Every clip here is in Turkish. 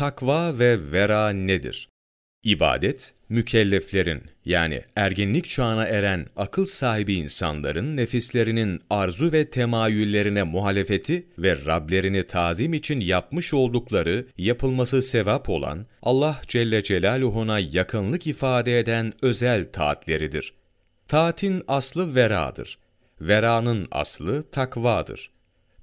Takva ve vera nedir? İbadet, mükelleflerin yani ergenlik çağına eren akıl sahibi insanların nefislerinin arzu ve temayüllerine muhalefeti ve Rablerini tazim için yapmış oldukları, yapılması sevap olan, Allah Celle Celaluhu'na yakınlık ifade eden özel taatleridir. Taatin aslı veradır. Veranın aslı takvadır.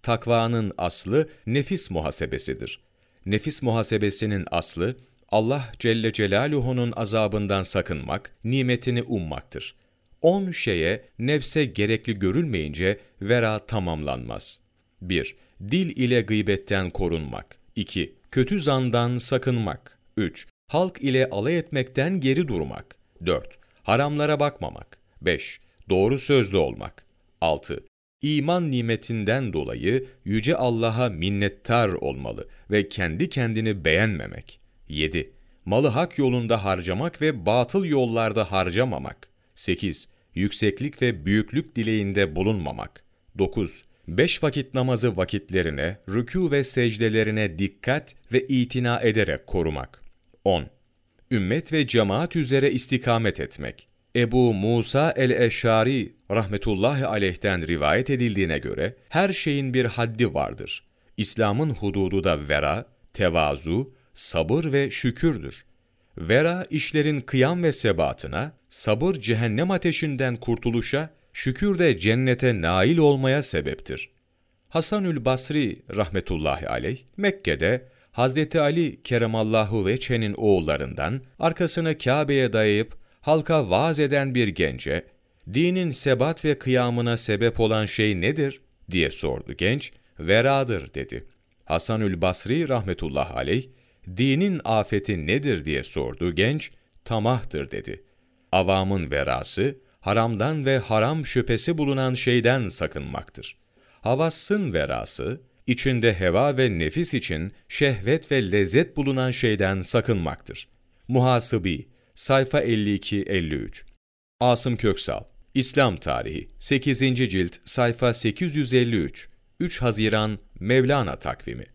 Takvanın aslı nefis muhasebesidir. Nefis muhasebesinin aslı, Allah Celle Celaluhu'nun azabından sakınmak, nimetini ummaktır. On şeye nefse gerekli görülmeyince vera tamamlanmaz. 1. Dil ile gıybetten korunmak. 2. Kötü zandan sakınmak. 3. Halk ile alay etmekten geri durmak. 4. Haramlara bakmamak. 5. Doğru sözlü olmak. 6. İman nimetinden dolayı Yüce Allah'a minnettar olmalı ve kendi kendini beğenmemek. 7. Malı hak yolunda harcamak ve batıl yollarda harcamamak. 8. Yükseklik ve büyüklük dileğinde bulunmamak. 9. Beş vakit namazı vakitlerine, rükû ve secdelerine dikkat ve itina ederek korumak. 10. Ümmet ve cemaat üzere istikamet etmek. Ebu Musa el-Eşari rahmetullahi aleyhten rivayet edildiğine göre her şeyin bir haddi vardır. İslam'ın hududu da vera, tevazu, sabır ve şükürdür. Vera işlerin kıyam ve sebatına, sabır cehennem ateşinden kurtuluşa, şükür de cennete nail olmaya sebeptir. Hasanül Basri rahmetullahi aleyh Mekke'de Hazreti Ali keremallahu veçhenin oğullarından arkasını Kabe'ye dayayıp halka vaaz eden bir gence, dinin sebat ve kıyamına sebep olan şey nedir diye sordu genç, veradır dedi. Hasanül Basri rahmetullah aleyh, dinin afeti nedir diye sordu genç, tamahtır dedi. Avamın verası, haramdan ve haram şüphesi bulunan şeyden sakınmaktır. Havassın verası, içinde heva ve nefis için şehvet ve lezzet bulunan şeyden sakınmaktır. Muhasıbi, sayfa 52-53 Asım Köksal, İslam Tarihi, 8. cilt, sayfa 853 3 Haziran Mevlana takvimi